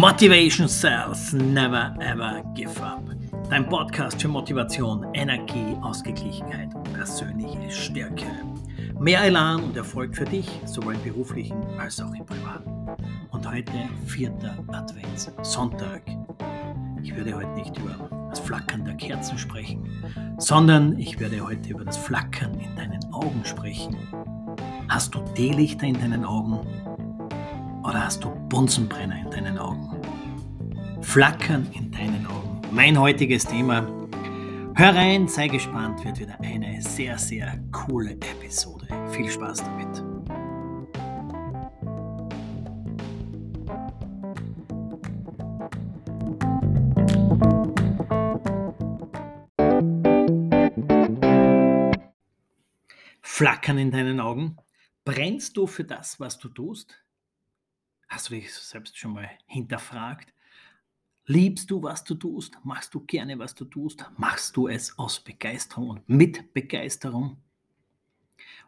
Motivation Cells Never Ever Give Up. Dein Podcast für Motivation, Energie, Ausgeglichenheit und persönliche Stärke. Mehr Elan und Erfolg für dich, sowohl im beruflichen als auch im privaten. Und heute vierter Adventssonntag. Ich werde heute nicht über das Flackern der Kerzen sprechen, sondern ich werde heute über das Flackern in deinen Augen sprechen. Hast du Teelichter in deinen Augen? Oder hast du Bunsenbrenner in deinen Augen? Flackern in deinen Augen. Mein heutiges Thema. Hör rein, sei gespannt, wird wieder eine sehr, sehr coole Episode. Viel Spaß damit. Flackern in deinen Augen. Brennst du für das, was du tust? Hast du dich selbst schon mal hinterfragt? Liebst du, was du tust? Machst du gerne, was du tust? Machst du es aus Begeisterung und mit Begeisterung?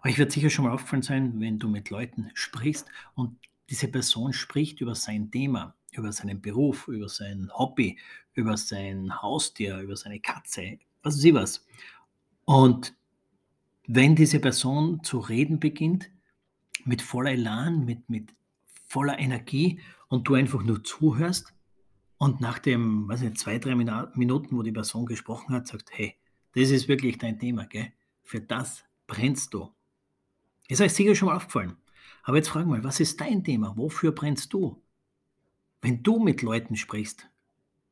Euch wird sicher schon mal aufgefallen sein, wenn du mit Leuten sprichst und diese Person spricht über sein Thema, über seinen Beruf, über sein Hobby, über sein Haustier, über seine Katze, was weiß ich was. Und wenn diese Person zu reden beginnt, mit voller Elan, mit, mit voller Energie und du einfach nur zuhörst und nach dem, weiß nicht, zwei, drei Minuten, wo die Person gesprochen hat, sagt, hey, das ist wirklich dein Thema, gell? Für das brennst du. Ist euch sicher schon mal aufgefallen. Aber jetzt frag mal, was ist dein Thema? Wofür brennst du? Wenn du mit Leuten sprichst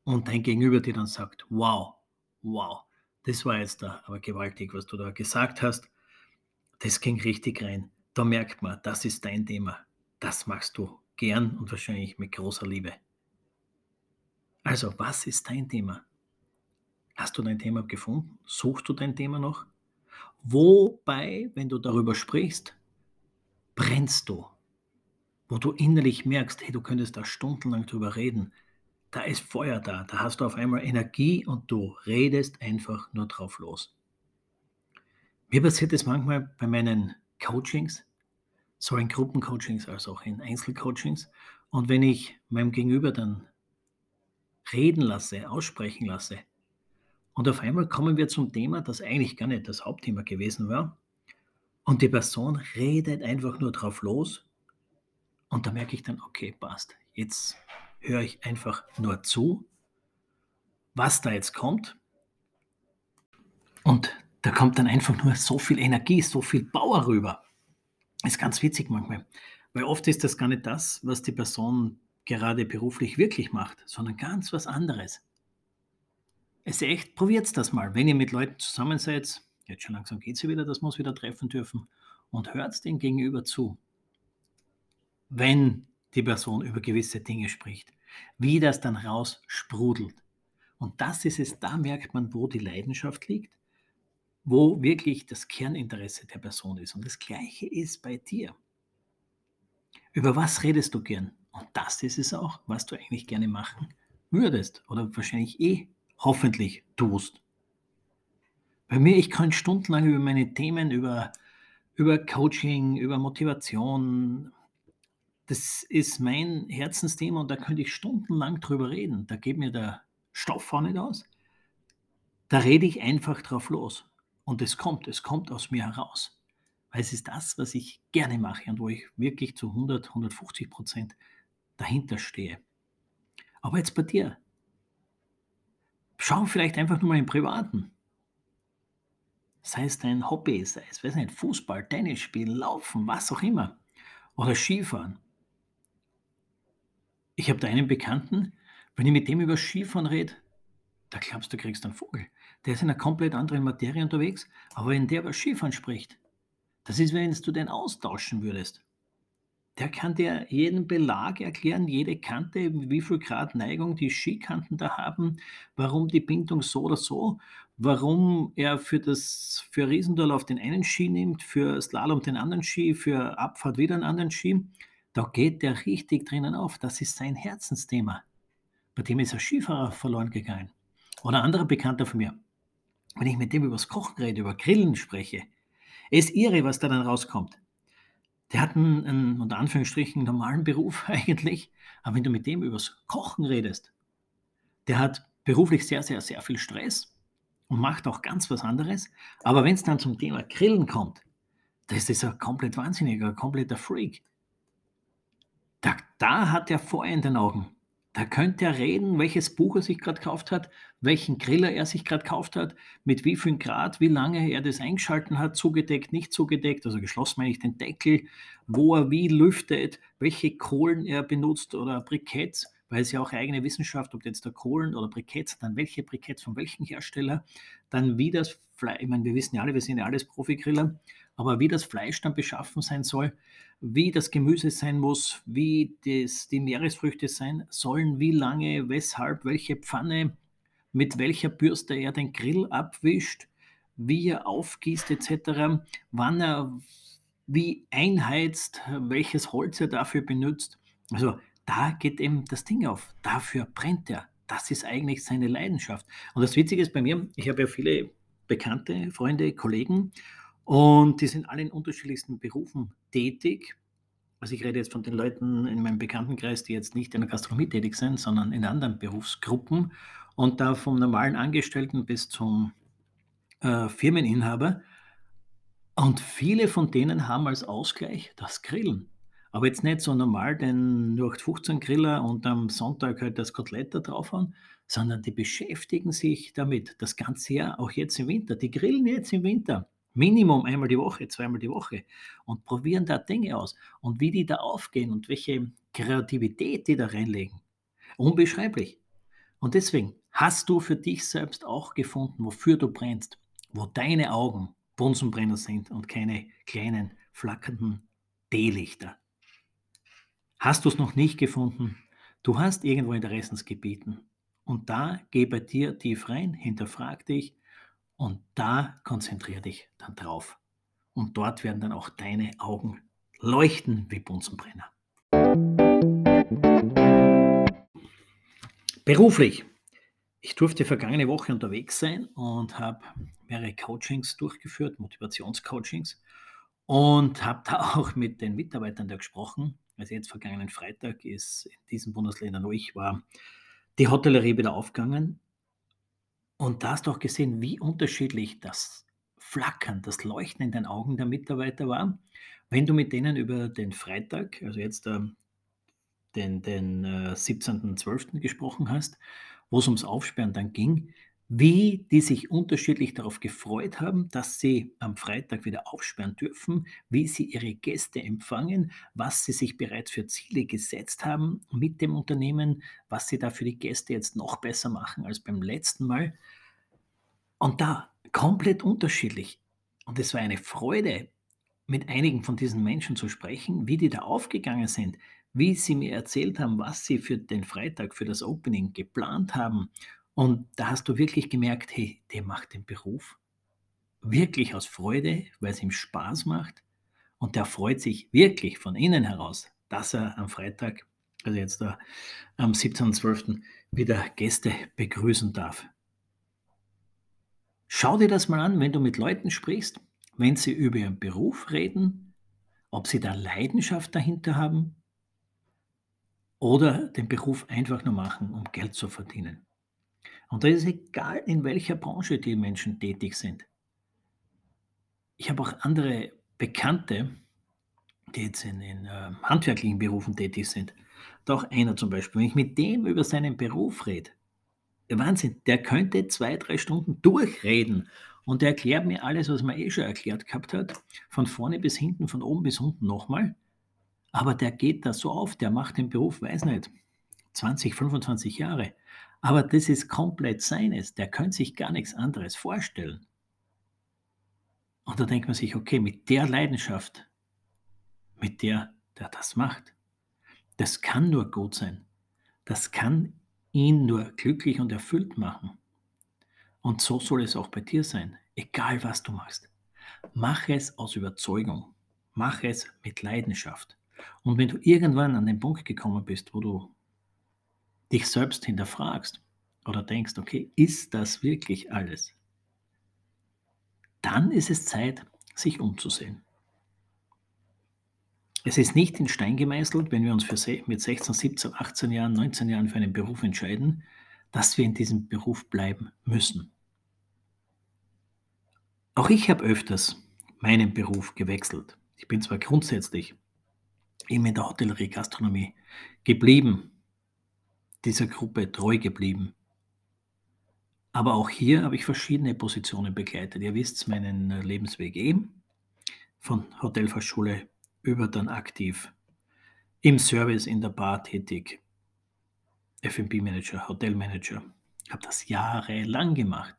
und dein Gegenüber dir dann sagt, wow, wow, das war jetzt da aber gewaltig, was du da gesagt hast, das ging richtig rein. Da merkt man, das ist dein Thema das machst du gern und wahrscheinlich mit großer Liebe. Also, was ist dein Thema? Hast du dein Thema gefunden? Suchst du dein Thema noch? Wobei, wenn du darüber sprichst, brennst du. Wo du innerlich merkst, hey, du könntest da stundenlang drüber reden. Da ist Feuer da, da hast du auf einmal Energie und du redest einfach nur drauf los. Mir passiert es manchmal bei meinen Coachings, sowohl in Gruppencoachings als auch in Einzelcoachings. Und wenn ich meinem Gegenüber dann reden lasse, aussprechen lasse, und auf einmal kommen wir zum Thema, das eigentlich gar nicht das Hauptthema gewesen war, und die Person redet einfach nur drauf los, und da merke ich dann, okay, passt, jetzt höre ich einfach nur zu, was da jetzt kommt. Und da kommt dann einfach nur so viel Energie, so viel Power rüber. Ist ganz witzig manchmal, weil oft ist das gar nicht das, was die Person gerade beruflich wirklich macht, sondern ganz was anderes. Es ist echt, probiert das mal. Wenn ihr mit Leuten zusammen seid, jetzt schon langsam geht es wieder, das muss wieder treffen dürfen, und hört den Gegenüber zu. Wenn die Person über gewisse Dinge spricht, wie das dann raus sprudelt. Und das ist es, da merkt man, wo die Leidenschaft liegt wo wirklich das Kerninteresse der Person ist. Und das Gleiche ist bei dir. Über was redest du gern? Und das ist es auch, was du eigentlich gerne machen würdest oder wahrscheinlich eh hoffentlich tust. Bei mir, ich kann stundenlang über meine Themen, über, über Coaching, über Motivation, das ist mein Herzensthema und da könnte ich stundenlang drüber reden. Da geht mir der Stoff auch nicht aus. Da rede ich einfach drauf los. Und es kommt, es kommt aus mir heraus. Weil es ist das, was ich gerne mache und wo ich wirklich zu 100, 150 Prozent dahinter stehe. Aber jetzt bei dir. Schau vielleicht einfach nur mal im Privaten. Sei es dein Hobby, sei es, weiß nicht, Fußball, Tennis spielen, Laufen, was auch immer. Oder Skifahren. Ich habe da einen Bekannten, wenn ich mit dem über Skifahren rede, da glaubst du, kriegst einen Vogel. Der ist in einer komplett anderen Materie unterwegs, aber wenn der über Skifahren spricht, das ist, wenn du den austauschen würdest. Der kann dir jeden Belag erklären, jede Kante, wie viel Grad Neigung die Skikanten da haben, warum die Bindung so oder so, warum er für das für Riesendorlauf den einen Ski nimmt, für Slalom den anderen Ski, für Abfahrt wieder einen anderen Ski. Da geht der richtig drinnen auf. Das ist sein Herzensthema. Bei dem ist ein Skifahrer verloren gegangen. Oder anderer Bekannter von mir wenn ich mit dem über das Kochen rede, über Grillen spreche, ist irre, was da dann rauskommt. Der hat einen, einen unter Anführungsstrichen normalen Beruf eigentlich, aber wenn du mit dem übers Kochen redest, der hat beruflich sehr, sehr, sehr viel Stress und macht auch ganz was anderes. Aber wenn es dann zum Thema Grillen kommt, das ist ein komplett wahnsinniger, ein kompletter Freak. Da, da hat er Feuer in den Augen. Da könnte er reden, welches Buch er sich gerade gekauft hat, welchen Griller er sich gerade gekauft hat, mit wie viel Grad, wie lange er das eingeschalten hat, zugedeckt, nicht zugedeckt, also geschlossen meine ich den Deckel, wo er wie lüftet, welche Kohlen er benutzt oder Briketts, weil es ja auch eigene Wissenschaft, ob jetzt der Kohlen oder Briketts, dann welche Briketts von welchem Hersteller, dann wie das Fleisch, ich meine, wir wissen ja alle, wir sind ja alles Profi-Griller, aber wie das Fleisch dann beschaffen sein soll, wie das Gemüse sein muss, wie das, die Meeresfrüchte sein sollen, wie lange, weshalb, welche Pfanne, mit welcher Bürste er den Grill abwischt, wie er aufgießt etc., wann er wie einheizt, welches Holz er dafür benutzt. Also da geht eben das Ding auf. Dafür brennt er. Das ist eigentlich seine Leidenschaft. Und das Witzige ist bei mir, ich habe ja viele Bekannte, Freunde, Kollegen und die sind alle in unterschiedlichsten Berufen tätig. Also ich rede jetzt von den Leuten in meinem Bekanntenkreis, die jetzt nicht in der Gastronomie tätig sind, sondern in anderen Berufsgruppen. Und da vom normalen Angestellten bis zum äh, Firmeninhaber. Und viele von denen haben als Ausgleich das Grillen. Aber jetzt nicht so normal den 0815 Griller und am Sonntag halt das Kotelett da draufhauen, sondern die beschäftigen sich damit das ganze Jahr, auch jetzt im Winter. Die grillen jetzt im Winter. Minimum einmal die Woche, zweimal die Woche und probieren da Dinge aus und wie die da aufgehen und welche Kreativität die da reinlegen. Unbeschreiblich. Und deswegen hast du für dich selbst auch gefunden, wofür du brennst, wo deine Augen Bunsenbrenner sind und keine kleinen flackernden D-Lichter. Hast du es noch nicht gefunden? Du hast irgendwo Interessensgebieten und da geh bei dir tief rein, hinterfrag dich und da konzentriere dich dann drauf. Und dort werden dann auch deine Augen leuchten wie Bunsenbrenner. Beruflich. Ich durfte vergangene Woche unterwegs sein und habe mehrere Coachings durchgeführt, Motivationscoachings, und habe da auch mit den Mitarbeitern da gesprochen. Also jetzt vergangenen Freitag ist in diesen Bundesländern, wo ich war, die Hotellerie wieder aufgegangen und da hast du auch gesehen, wie unterschiedlich das Flackern, das Leuchten in den Augen der Mitarbeiter war, wenn du mit denen über den Freitag, also jetzt äh, den, den äh, 17.12. gesprochen hast, wo es ums Aufsperren dann ging, wie die sich unterschiedlich darauf gefreut haben, dass sie am Freitag wieder aufsperren dürfen, wie sie ihre Gäste empfangen, was sie sich bereits für Ziele gesetzt haben mit dem Unternehmen, was sie da für die Gäste jetzt noch besser machen als beim letzten Mal. Und da komplett unterschiedlich. Und es war eine Freude, mit einigen von diesen Menschen zu sprechen, wie die da aufgegangen sind, wie sie mir erzählt haben, was sie für den Freitag, für das Opening geplant haben und da hast du wirklich gemerkt, hey, der macht den Beruf wirklich aus Freude, weil es ihm Spaß macht. Und der freut sich wirklich von innen heraus, dass er am Freitag, also jetzt da am 17.12., wieder Gäste begrüßen darf. Schau dir das mal an, wenn du mit Leuten sprichst, wenn sie über ihren Beruf reden, ob sie da Leidenschaft dahinter haben oder den Beruf einfach nur machen, um Geld zu verdienen. Und da ist es egal, in welcher Branche die Menschen tätig sind. Ich habe auch andere Bekannte, die jetzt in, in äh, handwerklichen Berufen tätig sind. Da auch einer zum Beispiel, wenn ich mit dem über seinen Beruf rede, Wahnsinn, der könnte zwei, drei Stunden durchreden und der erklärt mir alles, was man eh schon erklärt gehabt hat, von vorne bis hinten, von oben bis unten nochmal. Aber der geht da so auf, der macht den Beruf, weiß nicht, 20, 25 Jahre. Aber das ist komplett seines. Der könnte sich gar nichts anderes vorstellen. Und da denkt man sich, okay, mit der Leidenschaft, mit der der das macht, das kann nur gut sein. Das kann ihn nur glücklich und erfüllt machen. Und so soll es auch bei dir sein, egal was du machst. Mach es aus Überzeugung. Mach es mit Leidenschaft. Und wenn du irgendwann an den Punkt gekommen bist, wo du dich selbst hinterfragst oder denkst, okay, ist das wirklich alles? Dann ist es Zeit, sich umzusehen. es ist nicht in Stein gemeißelt, wenn wir uns für mit 16, 17, 18 Jahren, 19 Jahren für einen Beruf entscheiden, dass wir in diesem Beruf bleiben müssen. Auch ich habe öfters meinen Beruf gewechselt. Ich bin zwar grundsätzlich eben in der Hotellerie, Gastronomie geblieben, dieser Gruppe treu geblieben. Aber auch hier habe ich verschiedene Positionen begleitet. Ihr wisst meinen Lebensweg eben, von Hotelfachschule über dann aktiv im Service, in der Bar tätig, F&B-Manager, Hotelmanager. Habe das jahrelang gemacht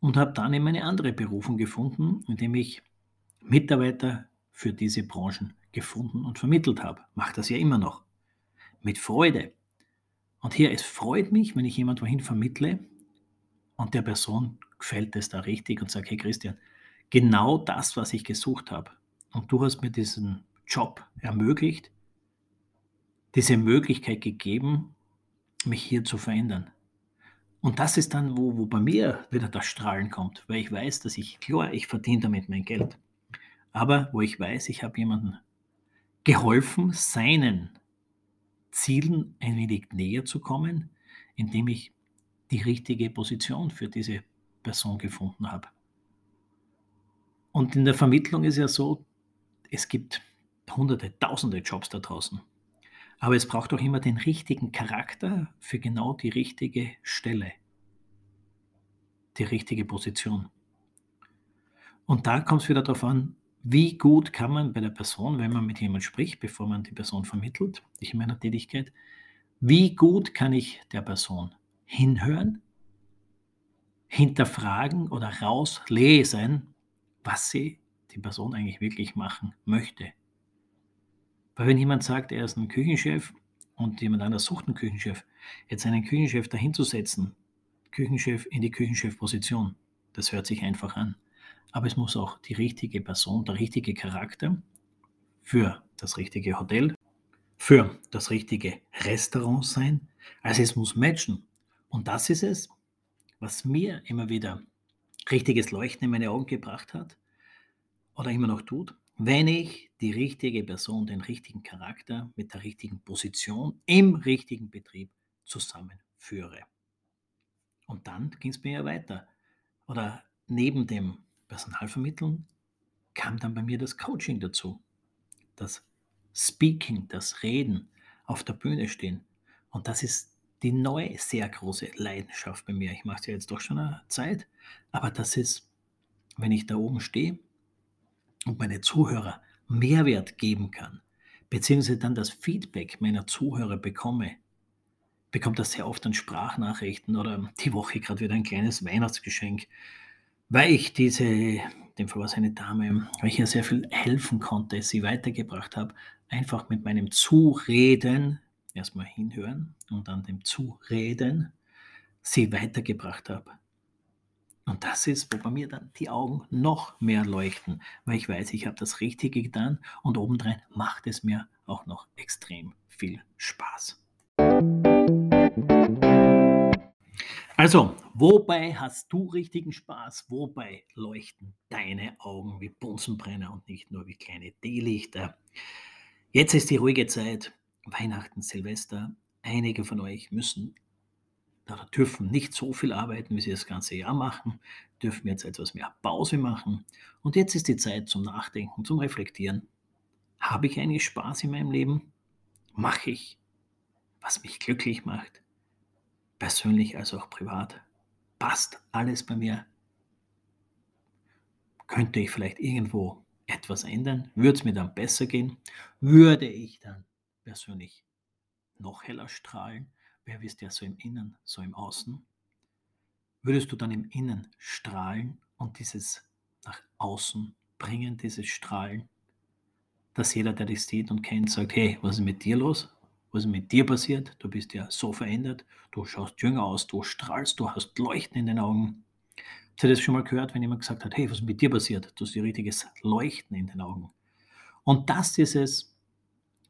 und habe dann eben eine andere Berufung gefunden, indem ich Mitarbeiter für diese Branchen gefunden und vermittelt habe. Mache das ja immer noch. Mit Freude. Und hier, es freut mich, wenn ich jemand wohin vermittle und der Person gefällt es da richtig und sagt, hey Christian, genau das, was ich gesucht habe. Und du hast mir diesen Job ermöglicht, diese Möglichkeit gegeben, mich hier zu verändern. Und das ist dann, wo, wo bei mir wieder das Strahlen kommt, weil ich weiß, dass ich, klar, ich verdiene damit mein Geld, aber wo ich weiß, ich habe jemandem geholfen, seinen Zielen ein wenig näher zu kommen, indem ich die richtige Position für diese Person gefunden habe. Und in der Vermittlung ist ja so, es gibt hunderte, tausende Jobs da draußen. Aber es braucht auch immer den richtigen Charakter für genau die richtige Stelle, die richtige Position. Und da kommt es wieder darauf an, wie gut kann man bei der Person, wenn man mit jemandem spricht, bevor man die Person vermittelt, ich in meiner Tätigkeit, wie gut kann ich der Person hinhören, hinterfragen oder rauslesen, was sie, die Person eigentlich wirklich machen möchte. Weil wenn jemand sagt, er ist ein Küchenchef und jemand anders sucht einen Küchenchef, jetzt einen Küchenchef dahinzusetzen, Küchenchef in die Küchenchefposition, das hört sich einfach an. Aber es muss auch die richtige Person, der richtige Charakter für das richtige Hotel, für das richtige Restaurant sein. Also es muss matchen. Und das ist es, was mir immer wieder richtiges Leuchten in meine Augen gebracht hat oder immer noch tut, wenn ich die richtige Person, den richtigen Charakter mit der richtigen Position im richtigen Betrieb zusammenführe. Und dann ging es mir ja weiter. Oder neben dem Personalvermitteln kam dann bei mir das Coaching dazu. Das Speaking, das Reden, auf der Bühne stehen. Und das ist die neue, sehr große Leidenschaft bei mir. Ich mache es ja jetzt doch schon eine Zeit, aber das ist, wenn ich da oben stehe und meine Zuhörer Mehrwert geben kann, beziehungsweise dann das Feedback meiner Zuhörer bekomme, bekommt das sehr oft an Sprachnachrichten oder die Woche gerade wieder ein kleines Weihnachtsgeschenk, weil ich diese, dem Fall war es eine Dame, weil ich ihr sehr viel helfen konnte, sie weitergebracht habe, einfach mit meinem Zureden, erstmal hinhören und dann dem Zureden, sie weitergebracht habe. Und das ist, wo bei mir dann die Augen noch mehr leuchten, weil ich weiß, ich habe das Richtige getan und obendrein macht es mir auch noch extrem viel Spaß. Also, wobei hast du richtigen Spaß? Wobei leuchten deine Augen wie Bunsenbrenner und nicht nur wie kleine Teelichter? Jetzt ist die ruhige Zeit, Weihnachten, Silvester. Einige von euch müssen oder dürfen nicht so viel arbeiten, wie sie das ganze Jahr machen, dürfen jetzt etwas mehr Pause machen. Und jetzt ist die Zeit zum Nachdenken, zum Reflektieren. Habe ich eigentlich Spaß in meinem Leben? Mache ich, was mich glücklich macht? Persönlich als auch privat. Passt alles bei mir? Könnte ich vielleicht irgendwo etwas ändern? Würde es mir dann besser gehen? Würde ich dann persönlich noch heller strahlen? Wer bist ja so im Innen, so im Außen? Würdest du dann im Innen strahlen und dieses nach außen bringen, dieses Strahlen, dass jeder, der dich sieht und kennt, sagt, hey, was ist mit dir los? Was mit dir passiert? Du bist ja so verändert, du schaust jünger aus, du strahlst, du hast Leuchten in den Augen. Habt ihr das schon mal gehört, wenn jemand gesagt hat, hey, was ist mit dir passiert? Du hast ein richtiges Leuchten in den Augen. Und das ist es,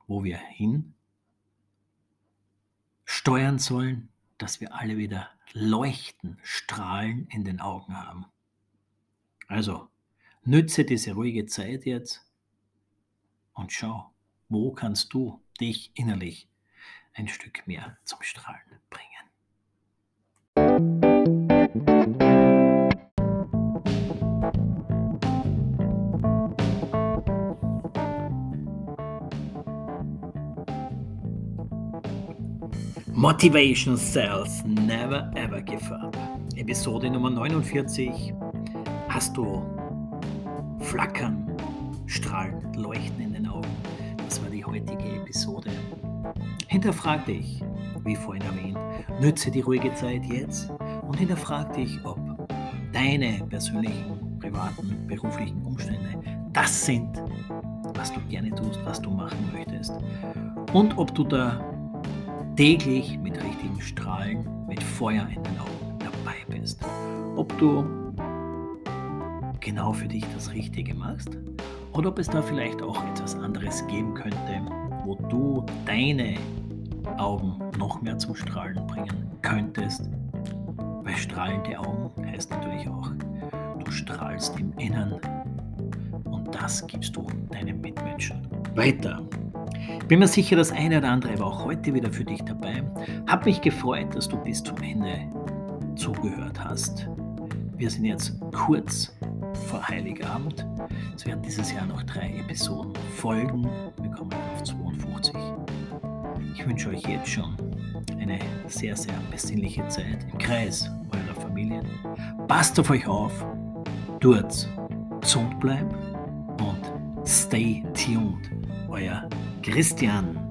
wo wir hin steuern sollen, dass wir alle wieder Leuchten, Strahlen in den Augen haben. Also, nütze diese ruhige Zeit jetzt und schau, wo kannst du dich innerlich ein Stück mehr zum Strahlen bringen. Motivation Cells Never Ever Give Up. Episode Nummer 49. Hast du Flackern, Strahlen, Leuchten in den Augen? Das war die heutige Episode. Hinterfrag dich, wie vorhin erwähnt, nütze die ruhige Zeit jetzt und hinterfrag dich, ob deine persönlichen, privaten, beruflichen Umstände das sind, was du gerne tust, was du machen möchtest. Und ob du da täglich mit richtigen Strahlen, mit Feuer in den Augen dabei bist. Ob du genau für dich das Richtige machst oder ob es da vielleicht auch etwas anderes geben könnte, wo du deine Augen noch mehr zum Strahlen bringen könntest. Weil strahlende Augen heißt natürlich auch, du strahlst im Innern und das gibst du deinen Mitmenschen weiter. Bin mir sicher, das eine oder andere war auch heute wieder für dich dabei. Hab mich gefreut, dass du bis zum Ende zugehört hast. Wir sind jetzt kurz vor Heiligabend. Es werden dieses Jahr noch drei Episoden folgen. Wir kommen auf 52. Ich wünsche euch jetzt schon eine sehr, sehr besinnliche Zeit im Kreis eurer Familien. Passt auf euch auf, tut's, gesund bleiben und stay tuned. Euer Christian.